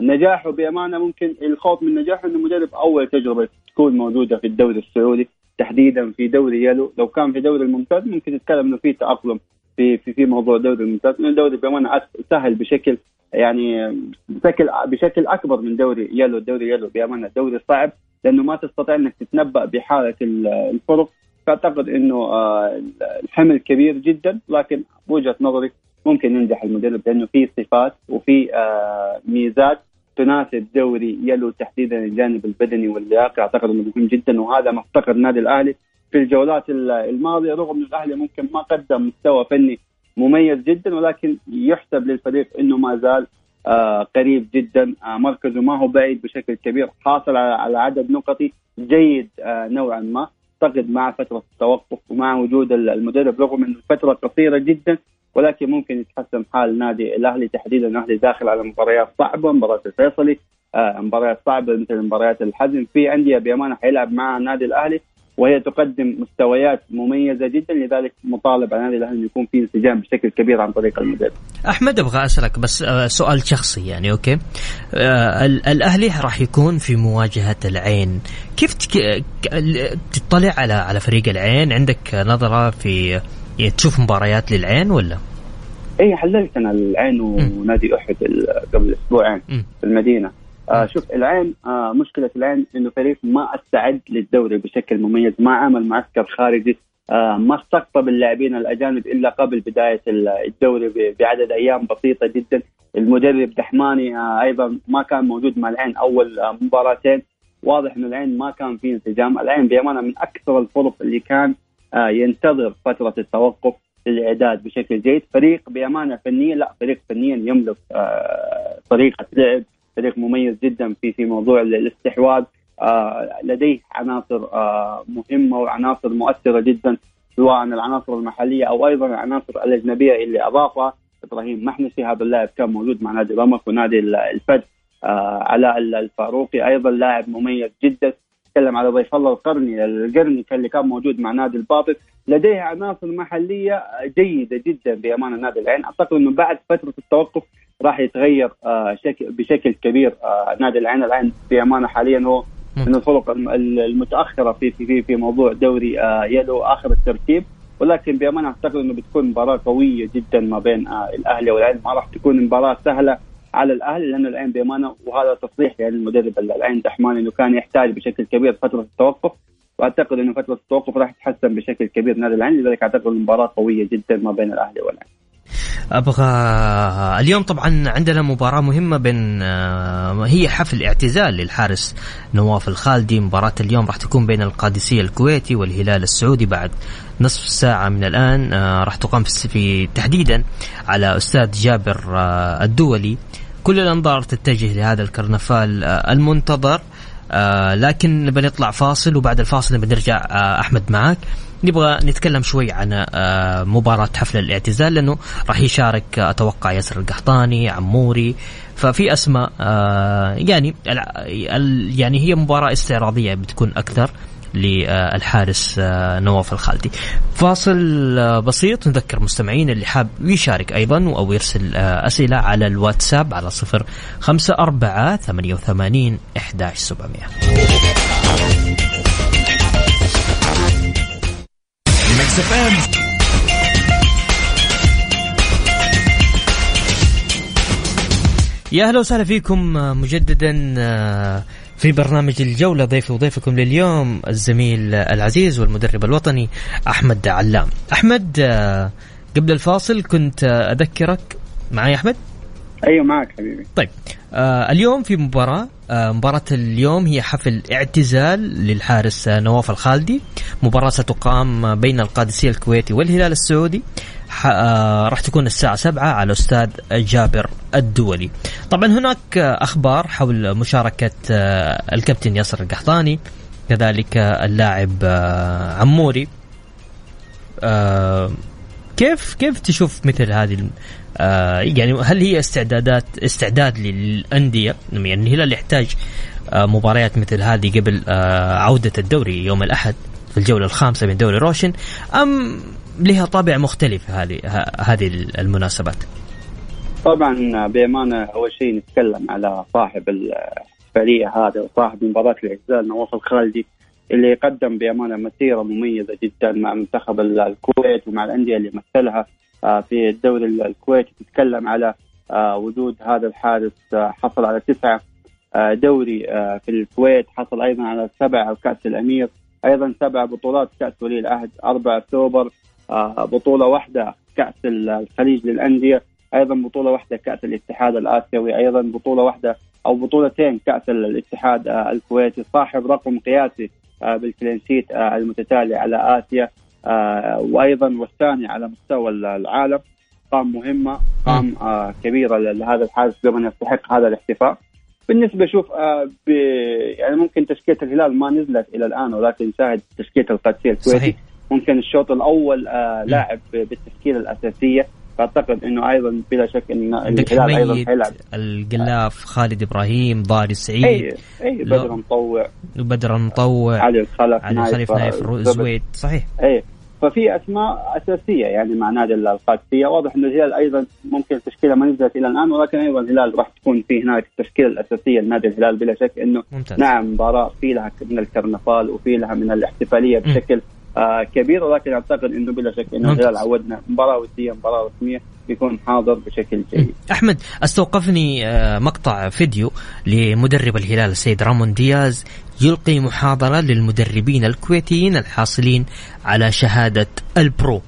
نجاحه بأمانة ممكن الخوف من نجاحه إنه مدرب أول تجربة تكون موجودة في الدوري السعودي تحديدا في دوري يلو. لو كان في دوري الممتاز ممكن تتكلم إنه في تأقلم في في في موضوع الدوري الممتاز. لأنه الدوري بأمانة سهل بشكل يعني بشكل بشكل أكبر من دوري يلو. الدوري يلو بأمانة دوري صعب لأنه ما تستطيع إنك تتنبأ بحالة ال- الفرق. فأعتقد إنه آه، الحمل كبير جدا لكن بوجهة نظري ممكن ينجح المدرب لأنه في صفات وفي آه، ميزات تناسب دوري يلو تحديدا الجانب البدني واللياقه أعتقد إنه مهم جدا وهذا مفتقد النادي الأهلي. في الجولات ال- الماضية رغم ان الأهلي ممكن ما قدم مستوى فني مميز جدا ولكن يحسب للفريق إنه ما زال آه قريب جدا. آه مركزه ما هو بعيد بشكل كبير حاصل على, عدد نقطي جيد آه نوعا ما. أعتقد مع فترة التوقف ومع وجود ال- المدرب رغم إنه الفترة قصيرة جدا ولكن ممكن يتحسن حال نادي الأهلي تحديدا. الأهلي داخل على مباريات صعبة مباراة الفيصلي مباريات صعبة مثل مباريات الحزم. في أندية بأمانة حيلعب مع النادي الأهلي. وهي تقدم مستويات مميزة جدا لذلك مطالب على النادي الاهلي انه يكون في انسجام بشكل كبير عن طريق المدرب. أحمد أبغى أسألك بس آه، سؤال شخصي يعني أوكي؟ آه، ال- الأهلي راح يكون في مواجهة العين. كيف تطلع على على فريق العين؟ عندك نظرة في يعني تشوف مباريات للعين ولا؟ اي حللت أنا العين ونادي أحد قبل أسبوعين. في المدينة. آه شوف العين آه مشكلة العين إنه فريق ما أستعد للدوري بشكل مميز ما عمل معسكر خارجي آه ما استقطب اللاعبين الأجانب إلا قبل بداية ال- الدوري بعدد أيام بسيطة جدا. المدرب دحماني آه أيضا ما كان موجود مع العين أول آه مباراتين. واضح إنه العين ما كان في انسجام. العين بأمانة من أكثر الفرق اللي كان آه ينتظر فترة التوقف للإعداد بشكل جيد. فريق بأمانة فنيا لا فريق فنيا يملك آه طريقة لعب فريق مميز جدا في في موضوع ال- الاستحواذ. آه لديه عناصر آه مهمة وعناصر مؤثرة جدا سواء العناصر المحلية أو أيضا العناصر الأجنبية اللي أضافها. إبراهيم محنسي هذا اللاعب كان موجود مع نادي رمق ونادي الفد آه علاء الفاروقي أيضا لاعب مميز جدا. تكلم على ضيف الله القرني القرني اللي كان موجود مع نادي الباطل. لديه عناصر محلية جيدة جدا بأمانة نادي العين. أعتقد إنه بعد فترة التوقف راح يتغير آه شكل بشكل كبير آه نادي العين. العين بامانه حاليا هو من الفرق الم- المتأخرة في في في موضوع دوري آه يلو آخر الترتيب. ولكن بأمانة أعتقد إنه بتكون مباراة قوية جدا ما بين الأهلي والعين. ما راح تكون مباراة سهلة على الأهلي لأنه العين بأمانة وهذا تصريح يعني المدرب العين دحمان إنه كان يحتاج بشكل كبير فترة التوقف. وأعتقد إنه فترة التوقف راح تتحسن بشكل كبير نادي العين. لذلك أعتقد المباراة قوية جدا ما بين الأهلي والعين. أبغى اليوم طبعا عندنا مباراة مهمة بين آه، هي حفل اعتزال للحارس نواف الخالدي. مباراة اليوم راح تكون بين القادسية الكويتي والهلال السعودي بعد نصف ساعة من الآن. آه، راح تقام في- تحديدا على أستاذ جابر آه، الدولي. كل الأنظار تتجه لهذا الكرنفال المنتظر. لكن بنطلع فاصل وبعد الفاصل بنرجع أحمد معاك. نبغى نتكلم شوي عن آه مباراة حفل الاعتزال لأنه راح يشارك أتوقع ياسر القحطاني عموري ففي أسماء آه يعني يعني هي مباراة استعراضية بتكون أكثر للحارس آه، نواف الخالدي. فاصل بسيط نذكر مستمعين اللي حاب يشارك أيضا أو يرسل أسئلة على الواتساب على صفر خمسة أربعة ثمانية وثمانين إحداش سبعمية. Mix FM يا أهلا وسهلا فيكم آه، مجددا آه، في برنامج الجولة ضيفي وضيفكم لليوم الزميل العزيز والمدرب الوطني أحمد علام. أحمد آه، قبل الفاصل كنت أذكرك معي أحمد؟ أيوه معك حبيبي. طيب آه اليوم في مباراة مباراة اليوم هي حفل اعتزال للحارس آه نواف الخالدي. مباراة ستقام بين القادسية الكويتي والهلال السعودي. آه راح تكون الساعة سبعة على أستاذ جابر الدولي. طبعا هناك آه أخبار حول مشاركة آه الكابتن ياسر القحطاني كذلك آه اللاعب آه عموري. آه كيف كيف تشوف مثل هذه آه يعني هل هي استعدادات استعداد للأندية؟ يعني الهلال يحتاج آه مباريات مثل هذه قبل آه عودة الدوري يوم الأحد في الجولة الخامسة من دوري روشن أم لها طابع مختلف هذه هذه المناسبات؟ طبعا بأمانة أول شيء نتكلم على صاحب الاحتفاليه هذا وصاحب مباراة الاعتزال نواف الخالدي اللي قدم بأمانة مسيرة مميزة جدا مع منتخب ال- الكويت ومع الأندية اللي مثلها. في الدوري ال- الكويتي تتكلم على آه، وجود هذا الحارس آه، حصل على تسعه آه، دوري آه، في الكويت حصل أيضا على سبعة كاس الأمير أيضا سبع بطولات كأس ولي العهد آه، بطولة واحدة كأس ال- الخليج للأندية أيضا بطولة واحدة كأس الاتحاد الآسيوي أيضا بطولة واحدة أو بطولتين ال- الاتحاد آه، الكويتي صاحب رقم قياسي آه، بالكلينشيت آه، المتتالي على آسيا. آه، وأيضا والثاني على مستوى ال- العالم قام مهمة قام آه، كبيرة لهذا الحارس بمن يستحق هذا الاحتفاء. بالنسبة شوف آه،. يعني ممكن تشكيلة الهلال ما نزلت إلى الآن ولكن شاهد تشكيلة القادسية الكويتي. صحيح. ممكن الشوط الأول آه لاعب بالتشكيلة الأساسية. فاعتقد إنه أيضا بلا شك إن الهلال أيضا حيلعب. القلاف خالد إبراهيم ضاري سعيد. اي أي بدر مطوع. بدر المطوع علي الخلف علي خليف نايف. الزويد صحيح. أي. ففي أسماء أساسية يعني مع نادي القادسيه واضح انه الهلال أيضا ممكن التشكيلة ما نزلت إلى الآن ولكن أيضا الهلال راح تكون في هناك التشكيلة الأساسية لنادي الهلال بلا شك إنه ممتاز. نعم مباراة في لها من الكرنفال وفي لها من الاحتفالية بشكل آه كبير ولكن أعتقد إنه بلا شك إنه. الهلال عودنا مباراة وديه مباراة رسمية بيكون حاضر بشكل جيد. أحمد أستوقفني آه، مقطع فيديو لمدرب الهلال السيد رامون دياز يلقي محاضرة للمدربين الكويتيين الحاصلين على شهادة ال Pro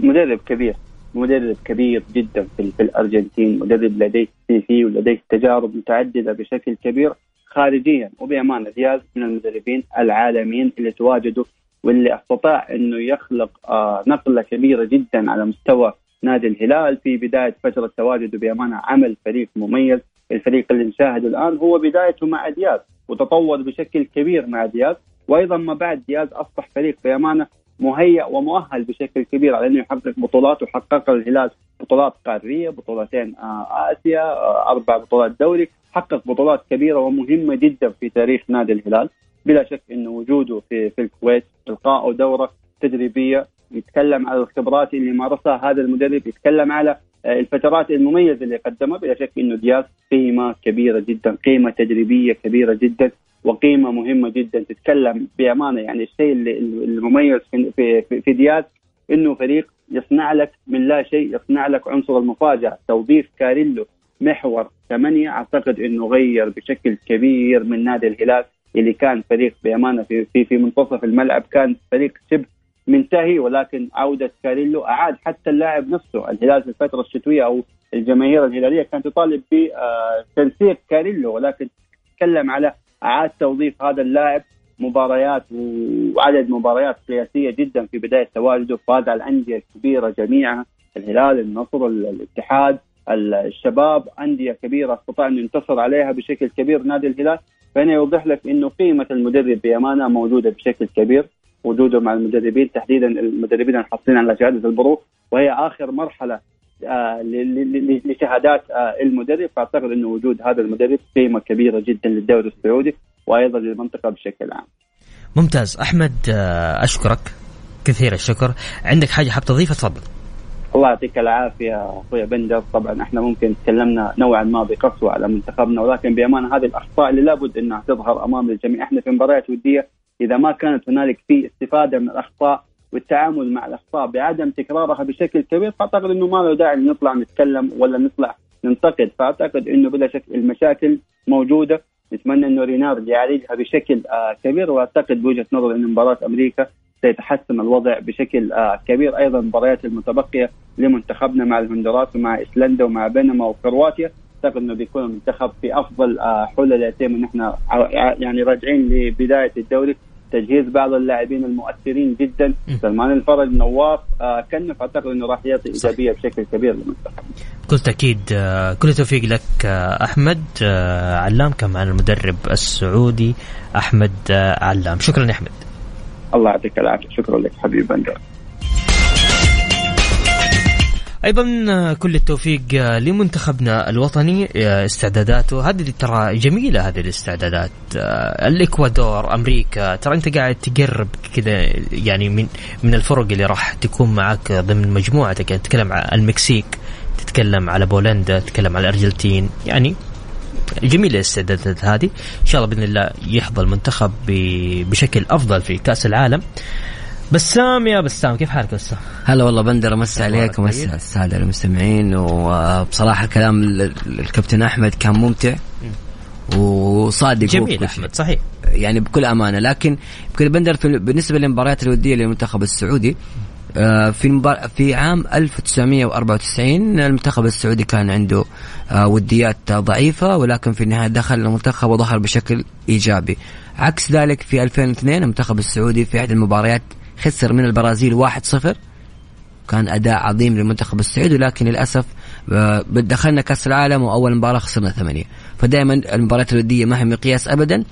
مدرب كبير مدرب كبير جدا في, في الأرجنتين مدرب لديه CV ولديه تجارب متعددة بشكل كبير خارجيا وبأمانة دياز من المدربين العالميين اللي تواجدوا واللي أستطاع إنه يخلق آه نقلة كبيرة جدا على مستوى نادي الهلال في بداية فترة تواجده بأمانة عمل فريق مميز. الفريق اللي نشاهده الآن هو بدايته مع دياز وتطور بشكل كبير مع دياز. وأيضا ما بعد دياز أصبح فريق بأمانة مهيأ ومؤهل بشكل كبير على إنه يحقق بطولات وحقق الهلال بطولات قارية بطولتين آه، آسيا آه، أربع بطولات دوري حقق بطولات كبيرة ومهمة جدا في تاريخ نادي الهلال. بلا شك انه وجوده في في الكويت القائه دورة تدريبية يتكلم على الخبرات اللي مارسها هذا المدرب يتكلم على آه، الفترات المميزة اللي قدمها. بلا شك إنه دياز قيمة كبيرة جدا قيمة تدريبية كبيرة جدا وقيمة مهمة جدا تتكلم بأمانة. يعني الشيء اللي- المميز في في, في دياز إنه فريق يصنع لك من لا شيء يصنع لك عنصر المفاجأة. توظيف كاريلو محور ثمانية أعتقد إنه غير بشكل كبير من نادي الهلال. اللي كان فريق بأمانة في في, في منتصف الملعب كان فريق شبه منتهي ولكن عودة كاريلو أعاد حتى اللاعب نفسه. الهلال في الفترة الشتوية أو الجماهير الهلالية كانت تطالب بتنسيق كاريلو ولكن تكلم على اعاد توظيف هذا اللاعب. مباريات وعدد مباريات قياسية جدا في بداية تواجده. فاز على الأندية الكبيرة جميعها الهلال النصر الاتحاد الشباب أندية كبيرة أستطاع انه ينتصر عليها بشكل كبير. نادي الهلال فهنا يوضح لك إنه قيمة المدرب بأمانة موجودة بشكل كبير وجوده مع المدربين تحديدا المدربين الحاصلين على شهاده البروف وهي آخر مرحلة آه لشهادات آه المدرب. فأعتقد إنه وجود هذا المدرب قيمة كبيرة جدا للدوري السعودي وأيضا للمنطقة بشكل عام. ممتاز. أحمد آه، أشكرك كثير الشكر. عندك حاجة حاب تضيفها؟ تفضل. الله يعطيك العافية أخوي بندر. طبعا إحنا ممكن تكلمنا نوعا ما بقسوة على منتخبنا ولكن بأمانة هذه الأخطاء اللي لابد إنها تظهر أمام الجميع. إحنا في مباريات ودية إذا ما كانت هنالك في استفادة من الأخطاء والتعامل مع الأخطاء بعدم تكرارها بشكل كبير فأعتقد إنه ما له داعي نطلع نتكلم ولا نطلع ننتقد. فأعتقد إنه بلا شك المشاكل موجودة. نتمنى إنه رينارد يعالجها بشكل آه كبير وأعتقد بوجهة نظر إن مباراة أمريكا سيتحسن الوضع بشكل آه كبير. أيضا المباريات المتبقية لمنتخبنا مع الهندوراس ومع ايسلندا ومع بينما وكرواتيا أعتقد إنه بيكون المنتخب في أفضل حلل يتم ان إحنا يعني راجعين لبداية الدوري تجهيز بعض اللاعبين المؤثرين جدا. سلمان الفرج نواف آه كنف أعتقد إنه راح يعطي إيجابية بشكل كبير للمنتخب. كل تأكيد آه، كل توفيق لك أحمد آه، علام معنا المدرب السعودي أحمد آه، علام. شكرا يا أحمد. الله يعطيك العافية. شكرا لك حبيبي بندر أيضا كل التوفيق لمنتخبنا الوطني. استعداداته هذه ترى جميلة هذه الاستعدادات. الإكوادور أمريكا ترى أنت قاعد تقرب كذا يعني من من الفرق اللي راح تكون معك ضمن مجموعتك. يعني تتكلم على المكسيك تتكلم على بولندا تتكلم على الارجنتين يعني جميلة الاستعدادات هذه إن شاء الله بإذن الله يحظى المنتخب بشكل أفضل في كأس العالم بسام يا بسام كيف حالك بسام؟ هلا والله بندر امسي عليك ومسي طيب؟ على السادة المستمعين وبصراحة كلام ال- الكابتن أحمد كان ممتع وصادق جميل. أحمد صحيح يعني بكل أمانة لكن يمكن بندر في بالنسبة للمباريات الودية للمنتخب السعودي في المبار... في عام 1994 المنتخب السعودي كان عنده آه، وديات ضعيفة ولكن في النهاية دخل المنتخب وظهر بشكل إيجابي. عكس ذلك في 2002 المنتخب السعودي في إحدى المباريات خسر من البرازيل 1-0 كان أداء عظيم للمنتخب السعودي لكن للأسف آه، دخلنا كأس العالم وأول مباراة خسرنا ثمانية. فدائما المباريات الودية ما هي مقياس ابدا.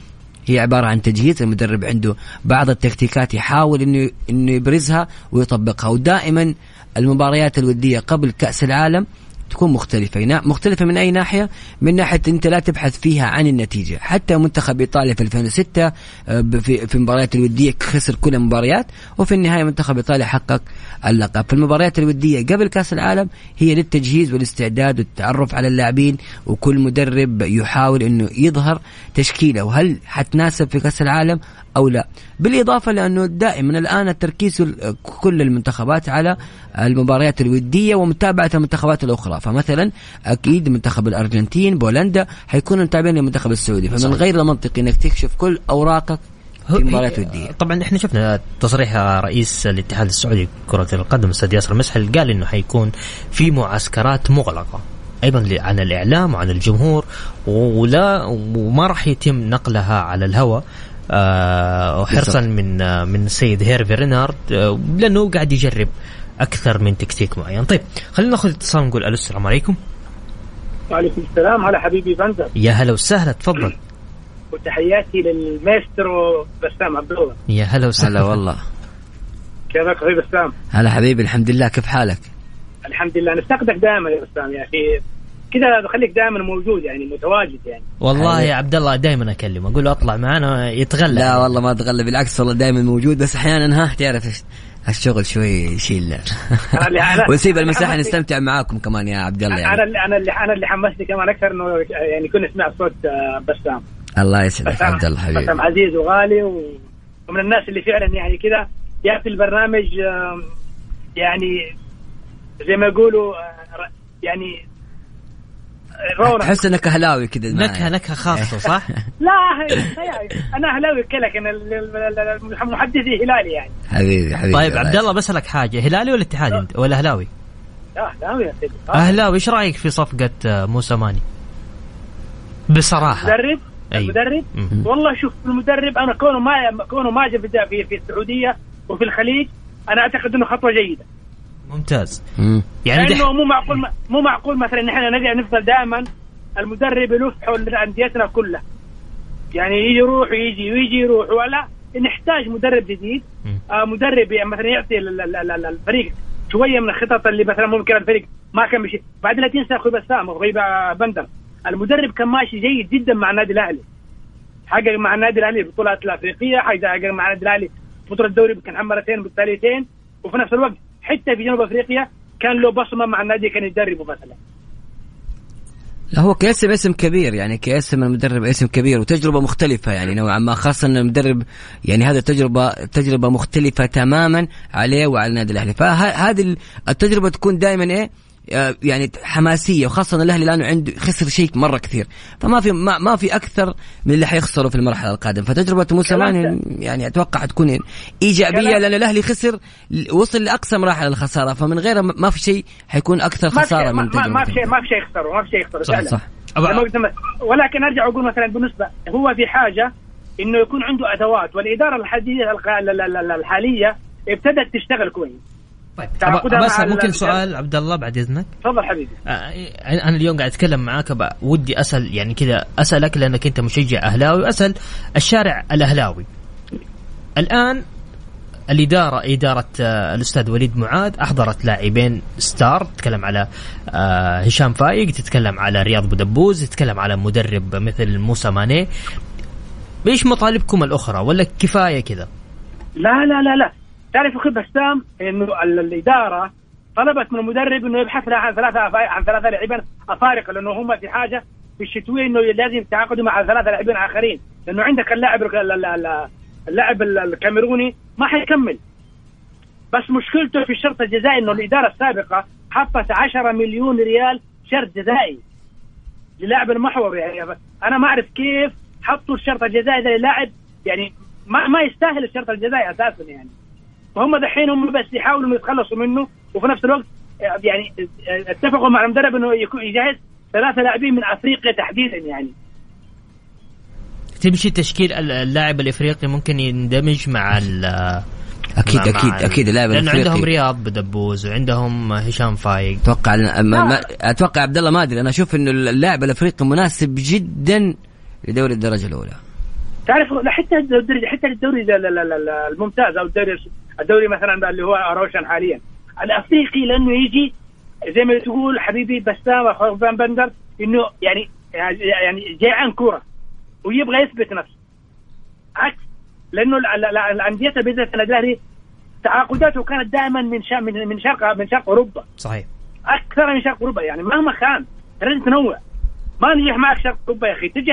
هي عبارة عن تجهيز المدرب عنده بعض التكتيكات يحاول إنه إنه يبرزها ويطبقها. ودائما المباريات الودية قبل كأس العالم تكون مختلفة. مختلفة من أي ناحية؟ من ناحية أنت لا تبحث فيها عن النتيجة. حتى منتخب إيطاليا في 2006 آه، في المباريات الودية خسر كل المباريات وفي النهاية منتخب إيطاليا حقق اللقب. في المباريات الودية قبل كأس العالم هي للتجهيز والاستعداد والتعرف على اللاعبين وكل مدرب يحاول أنه يظهر تشكيله. وهل حتناسب في كأس العالم أو لا؟ بالإضافة لأنه دائما الآن التركيز ال- كل المنتخبات على المباريات الودية ومتابعة المنتخبات الأخرى. فمثلا أكيد منتخب الأرجنتين بولندا حيكونوا متابعين للمنتخب السعودي. فمن غير المنطقي أنك تكشف كل أوراقك في مباريات ودية. طبعا إحنا شفنا تصريح رئيس الاتحاد السعودي كرة القدم الاستاذ ياسر مسحل قال إنه حيكون في معسكرات مغلقة أيضا عن الإعلام وعن الجمهور ولا وما راح يتم نقلها على الهواء آه وحرصا من آه من السيد هيرفي رينارد آه لأنه قاعد يجرب. أكثر من تكتيك معين. طيب خلينا ناخذ اتصال نقول ألو السلام عليكم. وعليكم السلام. على حبيبي بندر يا هلا وسهلا تفضل. وتحياتي للمايسترو بسام عبد الله. يا هلا وسهلا. هلا والله. كيفك أخوي بسام؟ هلا حبيبي الحمد لله. كيف حالك؟ الحمد لله. نفتقدك دائما يا بسام يا أخي. كذا خليك دائما موجود يعني متواجد يعني. والله يا عبد الله دائما أكلمه. أقول له أطلع معنا يتغلى لا والله ما أتغلب بالعكس والله دائما موجود. بس أحيانا ها تعرف الشغل شوي يشيل ونسيب المساحة. نستمتع معاكم كمان يا عبد الله أنا يعني اللي أنا اللي أنا اللي حمسني كمان أكثر إنه يعني كنا نسمع صوت آه، بسام الله يسعدك عبد الله حبيبي بسام عزيز وغالي. ومن الناس اللي فعلا يعني كذا ياتي البرنامج يعني زي ما يقولوا آه، يعني تحس انك اهلاوي كذا. نكهة نكهة خاصة صح؟ لا أنا اهلاوي كلك ال- محدثي هلالي يعني حبيبي حبيبي طيب عبد الله بسالك حاجة هلالي ولا اتحادي أنت ولا اهلاوي؟ لا اهلاوي يا سيدي آه. اهلاوي إيش رأيك في صفقة آه، موسى ماني؟ بصراحة المدرب أيوة. المدرب. والله شوف المدرب أنا كونه ما كونه ما في في السعودية وفي الخليج أنا أعتقد إنه خطوة جيدة ممتاز. مم. يعني لأنه دح... مو معقول مو معقول مثلا نحن نرجع نفضل دائما المدرب يلف حول أنديتنا كلها. يعني يجي يروح ويجي ويجي يروح ولا نحتاج مدرب جديد. آه مدرب يعني مثلا يعطي ال- ال- ال- ال- الفريق شوية من الخطط اللي مثلا ممكن الفريق ما كان مشي بعدين لا تنسى أخوي بسام أخوي بندر. المدرب كان ماشي جيد جدا مع النادي الأهلي. حقق مع النادي الأهلي البطولات الأفريقية حقق مع النادي الأهلي بطولة الدوري كان مرتين بالتاليتين وفي نفس الوقت حتى في جنوب أفريقيا كان له بصمة مع النادي كان يدربه مثلا. لا هو كاسم اسم كبير يعني كاسم المدرب اسم كبير وتجربة مختلفة يعني نوعا ما خاصة إن المدرب يعني هذا تجربة تجربة مختلفة تماما عليه وعلى النادي الأهلي. فهذه التجربة تكون دائما إيه؟ يعني حماسية وخاصة ان الأهلي الآن عنده خسر شيء مرة كثير. فما في ما, ما في أكثر من اللي حيخسره في المرحلة القادمة. فتجربة موسى كلام مان يعني أتوقع حتكون إيجابية لأن الأهلي خسر وصل لأقصى مراحل الخسارة. فمن غيره ما في شيء حيكون أكثر خسارة من ما, ما, في تجربة. شيء ما في شيء يخسره ما في شيء يخسره صح. صح. ولكن أرجع أقول مثلا بالنسبة هو في حاجة إنه يكون عنده أدوات والإدارة الحاليه الحالية ابتدت تشتغل كويس. طيب. بس ممكن ال- سؤال عبد الله بعد إذنك؟ تفضل حبيبي. آه، أنا اليوم قاعد أتكلم معاك ودي أسأل يعني كذا أسألك لأنك أنت مشجع أهلاوي وأسأل الشارع الأهلاوي. الآن الإدارة إدارة آه، الأستاذ وليد معاذ أحضرت لاعبين ستار تتكلم على آه، هشام فايق تتكلم على رياض بودبوز تتكلم على مدرب مثل موسى ماني. إيش مطالبكم الأخرى؟ ولا كفاية كذا؟ لا لا لا لا. تعرف أخي بسام إنه ال- الإدارة طلبت من المدرب إنه يبحث لها عن ثلاثة عن ثلاثة لاعبين أفارقة لأنه هم في حاجة في الشتوية إنه لازم يتعاقدوا مع ثلاثة لاعبين آخرين. لأنه عندك اللاعب ال- ال- ال- اللاعب ال- الكاميروني ما حيكمل. بس مشكلته في الشرط الجزائي إنه الإدارة السابقة حطت 10 مليون ريال شرط جزائي للاعب المحور. يعني أنا ما أعرف كيف حطوا الشرط الجزائي ده للاعب يعني ما ما يستاهل الشرط الجزائي أساسا يعني. فهم دحين هم بس يحاولوا يتخلصوا منه وفي نفس الوقت آه، يعني آه، اتفقوا مع المدرب إنه يكون يجهز ثلاثة لاعبين من أفريقيا تحديدا يعني. تمشي تشكيل ال- اللاعب الإفريقي ممكن يندمج مع ال أكيد مع- مع أكيد ال- أكيد اللاعب لأنه عندهم الافريقي رياض بدبوز وعندهم هشام فايق. أتوقع ما ما أتوقع عبد الله ما أدري أنا أشوف إنه اللاعب الإفريقي مناسب جدا لدوري الدرجة الأولى. تعرف حتى الدوري حتى الدوري ال- ال- ال- الممتاز أو الدوري الدوري مثلا اللي هو روشن حاليا. الأفريقي لأنه يجي زي ما تقول حبيبي بسام اخو فان بندر إنه يعني يعني جيعان كورة ويبغى يثبت نفسه. عكس لأنه ال- ال- ال- الأندية بالذات النادي الاهلي تعاقداته كانت دائما من شا- من شرق من شرق أوروبا. صحيح. أكثر من شرق أوروبا. يعني مهما كان لازم تنوع. ما نجح معك شرق أوروبا يا أخي. تجي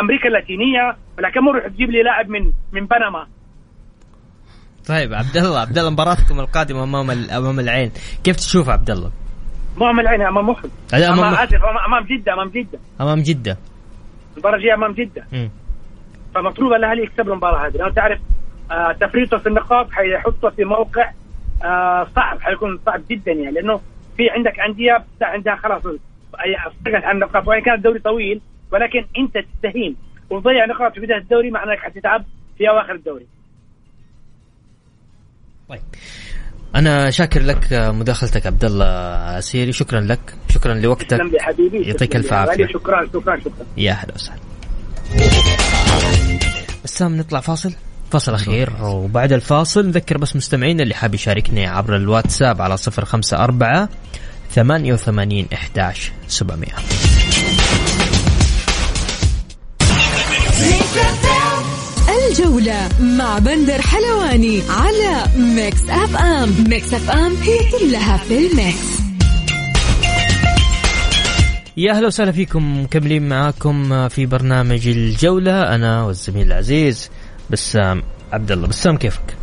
أمريكا اللاتينية ولكن مو روح تجيب لي لاعب من من بنما. طيب عبد الله عبد الله مباراتكم القادمة أمام أمام العين. كيف تشوف عبد الله؟ أمام العين أمام هذا أمام أمام أسف أمام- أمام جدة أمام جدة. أمام جدة. المباراة الجاية أمام جدة. مم. فمطلوب الأهلي يكسب المباراة هذه. لأنه تعرف آه تفريطه في النقاط حيحطه في موقع آه صعب حيكون صعب جدا يعني. لأنه في عندك أندية عندها خلاص اصدقت عن النقاط. وإن كان الدوري طويل ولكن أنت تستهين وتضيع نقاط في بداية الدوري معناه انك حتتعب في أواخر الدوري. طيب. أنا شاكر لك مداخلتك عبد الله سيري شكرا لك. شكرا لوقتك. يعطيك الف عافية. شكرا شكرا شكرا. يا أهلا وسهلا. بسام نطلع فاصل. فاصل أخير. وبعد الفاصل نذكر بس مستمعينا اللي حاب يشاركني عبر الواتساب على 054 88 11 700 الجولة مع بندر حلواني على Mix FM Mix FM هي كلها في ال Mix. يا أهلا وسهلا فيكم مكملين معاكم في برنامج الجولة. أنا والزميل العزيز بسام عبد الله بسام كيفك؟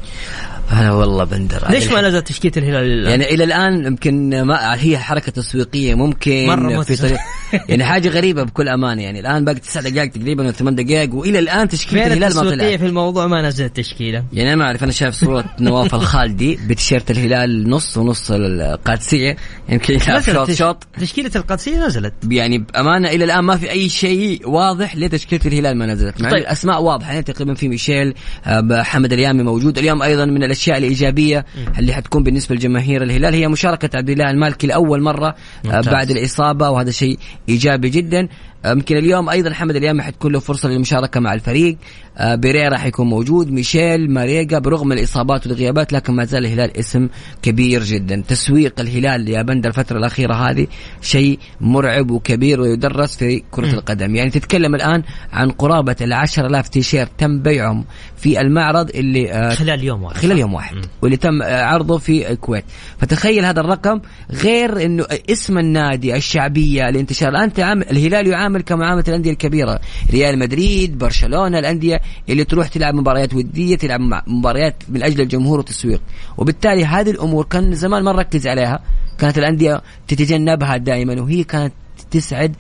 هلا والله بندر. ليش ما نزل تشكيلة الهلال؟ يعني إلى الآن يمكن ما هي حركة تسويقية ممكن مرة في طريق يعني حاجة غريبة بكل أمانة. يعني الآن باقي تسع دقائق تقريبا ثمان دقائق وإلى الآن تشكيلة الهلال ما طلعت. في الموضوع؟ ما نزلت تشكيلة. يعني أنا ما أعرف أنا شايف صورة نواف الخالدي بتيشيرت الهلال نص ونص القادسية. يمكن يلعب شوط شوط. تشكيلة القادسية نزلت. يعني بأمانة إلى الآن ما في أي شيء واضح لتشكيلة الهلال ما نزلت. مع طيب. طيب. الأسماء واضحة. يعني تقريبا في ميشيل آه، حمد اليامي موجود. اليوم أيضا من الأشياء الإيجابية اللي حتكون بالنسبة لجماهير الهلال هي مشاركة عبد الله المالكي لأول مرة آه، ممتاز. بعد الإصابة وهذا شيء إيجابي جدا يمكن اليوم أيضا حمد اليامي حتكون له فرصة للمشاركة مع الفريق. آه، بيريرا حيكون موجود ميشيل ماريجا برغم الإصابات والغيابات لكن ما زال الهلال اسم كبير جدا. تسويق الهلال يا بند الفترة الأخيرة هذه شيء مرعب وكبير ويدرس في كرة القدم. يعني تتكلم الآن عن قرابة ال 10000 تيشيرت تم بيعهم في المعرض اللي آه، خلال يوم واحد. خلال يوم واحد واللي تم آه، عرضه في الكويت. فتخيل هذا الرقم غير إنه اسم النادي الشعبية الانتشار. الآن الهلال يعامل كمعاملة الأندية الكبيرة. ريال مدريد برشلونة الأندية اللي تروح تلعب مباريات ودية تلعب مباريات من أجل الجمهور والتسويق. وبالتالي هذه الأمور كان زمان ما نركز عليها. كانت الأندية تتجنبها دائما وهي كانت تسعد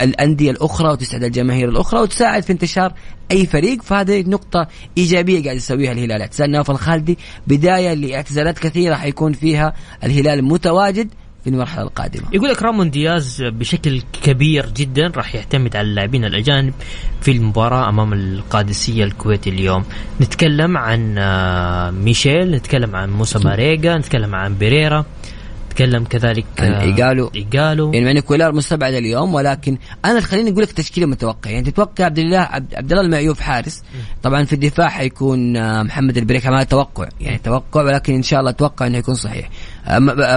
الأندية الأخرى وتسعد الجماهير الأخرى وتساعد في انتشار أي فريق. فهذه نقطة إيجابية قاعد يسويها الهلال. اعتزال نواف الخالدي بداية لاعتزالات كثيرة حيكون فيها الهلال متواجد. في المرحلة القادمة. يقول لك رامون دياز بشكل كبير جدا راح يعتمد على اللاعبين الأجانب في المباراة أمام القادسية الكويتي اليوم. نتكلم عن آه، ميشيل نتكلم عن موسى ماريجا نتكلم عن بيريرا نتكلم كذلك عن آه، إيجالو. إيجالو. يعني مع ان كولار مستبعد اليوم ولكن أنا خليني أقول لك تشكيلة متوقع يعني تتوقع عبد الله عبد, الله المعيوف حارس. طبعا في الدفاع حيكون آه، محمد البريك هذا توقع يعني توقع ولكن إن شاء الله أتوقع إنه يكون صحيح.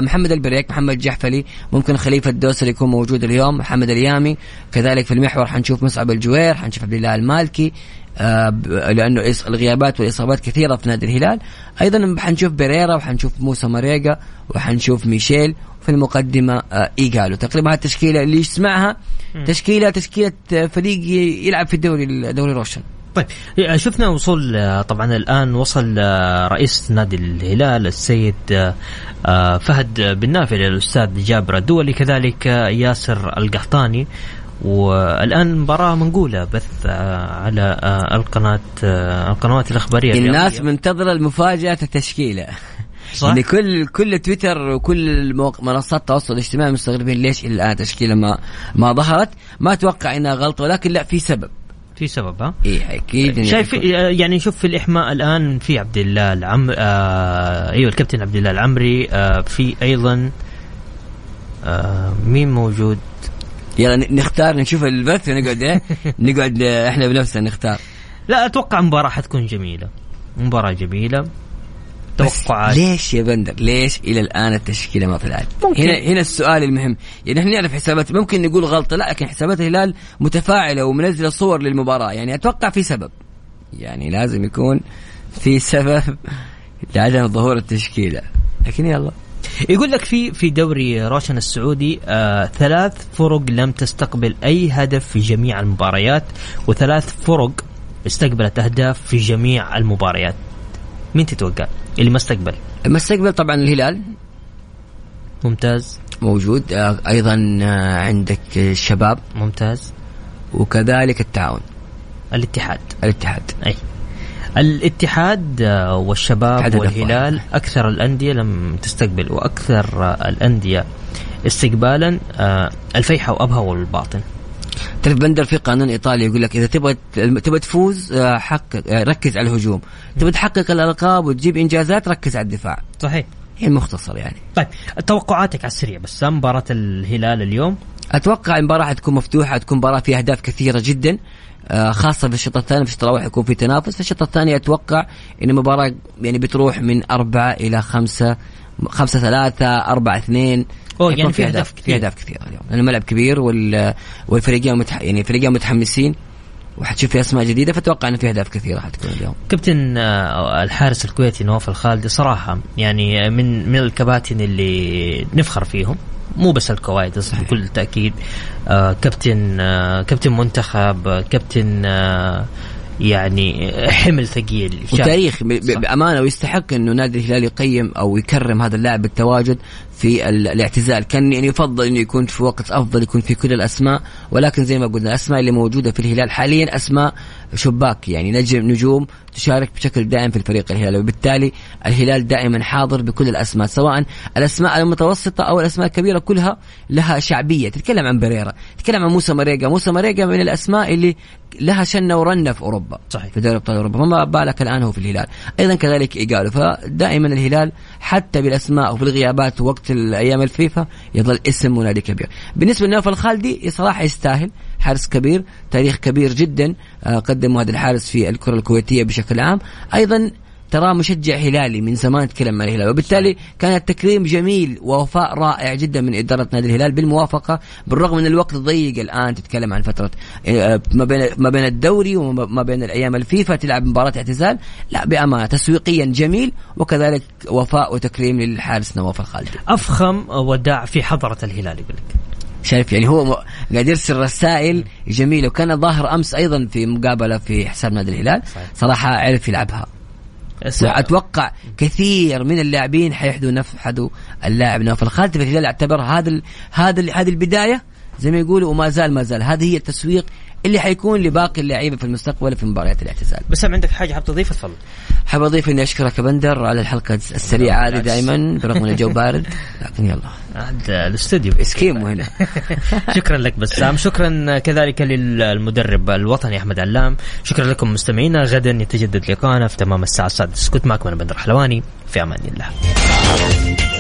محمد البريك محمد جحفلي ممكن خليفة الدوسري يكون موجود اليوم محمد اليامي. كذلك في المحور حنشوف مصعب الجوير حنشوف عبد الله المالكي آه، لأنه الغيابات والإصابات كثيرة في نادي الهلال. أيضا حنشوف بيريرا وحنشوف موسى ماريجا وحنشوف ميشيل في المقدمة آه، إيجالو. تقريبا التشكيلة اللي يسمعها تشكيله تشكيلة آه، فريق يلعب في الدوري الدوري روشن. طيب شفنا وصول آه، طبعا الآن وصل آه، رئيس نادي الهلال السيد آه، آه، فهد بن نافع الأستاذ جابر الدولي كذلك آه، ياسر القحطاني والآن مباراة منقولة بث آه، على آه، القناة آه، القنوات الإخبارية الناس. منتظرة المفاجأة التشكيله صح؟ يعني كل كل تويتر وكل منصات التواصل الاجتماعي مستغربين ليش إلى الآن تشكيلة ما ما ظهرت ما أتوقع إنها غلطة ولكن لا في سبب في سبب ها؟ إيه أكيد شايف يكون- يعني نشوف في الإحماء الآن في عبد الله العم آه أيوه الكابتن عبد الله العمري آه في أيضا آه مين موجود؟ يلا نختار نشوف البث ونقعد إيه نقعد آه، إحنا بنفسنا نختار. لا أتوقع مباراة حتكون جميلة. مباراة جميلة. توقعات. ليش يا بندر؟ ليش إلى الآن التشكيلة ما طلعت ممكن. هنا هنا السؤال المهم. يعني إحنا نعرف حسابات ممكن نقول غلطة لا لكن حسابات الهلال متفاعلة ومنزلة صور للمباراة. يعني أتوقع في سبب. يعني لازم يكون في سبب لعدم ظهور التشكيلة. لكن يلا. يقول لك في في دوري روشن السعودي آه ثلاث فرق لم تستقبل أي هدف في جميع المباريات وثلاث فرق استقبلت أهداف في جميع المباريات. مين تتوقع اللي ما استقبل المستقبل طبعا الهلال. ممتاز. موجود. آه، أيضا آه، عندك الشباب. ممتاز. وكذلك التعاون. الاتحاد. الاتحاد. أي. الاتحاد آه، والشباب والهلال أكثر الأندية لم تستقبل وأكثر الأندية استقبالا الفيحة وابها والباطن. تعرف بندر في قانون إيطالي يقول لك إذا تبغى تبغى تفوز آه، حقق آه، ركز على الهجوم. تبغى تحقق الألقاب وتجيب إنجازات ركز على الدفاع. صحيح. هي المختصر يعني. طيب توقعاتك على السريع بس مباراة الهلال اليوم؟ أتوقع المباراة حتكون مفتوحة تكون مباراة فيها أهداف كثيرة جدا آه، خاصة في الشوط الثاني في الشوط الأول حيكون في تنافس. في الشوط الثاني أتوقع إن المباراة يعني بتروح من أربعة إلى خمسة خمسة ثلاثة أربعة اثنين. أوه، يعني في أهداف في كثير. أهداف كثيرة اليوم. لأن الملعب كبير وال والفريقين متح... يعني الفريقين متحمسين وحتشوف في أسماء جديدة فأتوقع إن في أهداف كثيرة حتكون اليوم. كابتن آه، الحارس الكويتي نواف الخالدي صراحة يعني من من الكباتن اللي نفخر فيهم مو بس الكوادس بكل تأكيد آه، كابتن آه، كابتن منتخب آه، كابتن آه، يعني حمل ثقيل. وتاريخ. بأمانة ويستحق إنه نادي الهلال يقيم أو يكرم هذا اللاعب بالتواجد في ال- الاعتزال. كان يعني يفضل إنه يكون في وقت أفضل يكون في كل الأسماء. ولكن زي ما قلنا الأسماء اللي موجودة في الهلال حاليا أسماء شباك يعني نجم نجوم تشارك بشكل دائم في الفريق الهلالي. وبالتالي الهلال دائما حاضر بكل الأسماء سواء الأسماء المتوسطة أو الأسماء الكبيرة كلها لها شعبية. تتكلم عن بريرا تتكلم عن موسى مريقا موسى مريقا من الأسماء اللي لها شنه ورنة في أوروبا. صحيح. في دوري أبطال أوروبا. فما بالك الآن هو في الهلال. أيضا كذلك إيجالو. فدائما الهلال حتى بالأسماء وفي الغيابات وقت الأيام الفيفا يظل اسم ونادي كبير. بالنسبة لنوف الخالدي صراحة يستاهل. حارس كبير تاريخ كبير جدا آه، قدمه هذا الحارس في الكرة الكويتية بشكل عام. أيضا تراه مشجع هلالي من زمان يتكلم عن الهلال وبالتالي كان التكريم جميل ووفاء رائع جدا من إدارة نادي الهلال بالموافقة بالرغم من الوقت ضيق الآن تتكلم عن فترة آه، ما بين ما بين الدوري وما بين الأيام الفيفا تلعب مباراة اعتزال لا بأمانة تسويقيا جميل وكذلك وفاء وتكريم للحارس نواف الخالدي أفخم وداع في حضرة الهلال يقول لك. شايف يعني هو قاعد يرسل رسائل جميلة وكان ظاهر أمس أيضا في مقابلة في حساب نادي الهلال صراحة عرف يلعبها. وأتوقع كثير من اللاعبين حيحدوا نفحدوا اللاعب نواف الخالدي فالهلال أعتبر هذا هذا هذه البداية؟ زي ما يقولوا وما زال ما زال. هذه هي التسويق اللي حيكون لباقي اللعيبة في المستقبل في مباريات الاعتزال. بس هم عندك حاجة حاب تضيفها؟ تفضل. حاب أضيف إني أشكرك يا بندر على الحلقة السريعة هذه دائما برغم ان الجو بارد. لكن يلا. عند الاستوديو. إسكيمو هنا. شكرا لك بسام. شكرا كذلك للمدرب الوطني أحمد علام. شكرا لكم مستمعينا. غدا يتجدد لقاءنا في تمام الساعة السادسة. كنت معكم أنا بندر حلواني. في أمان الله.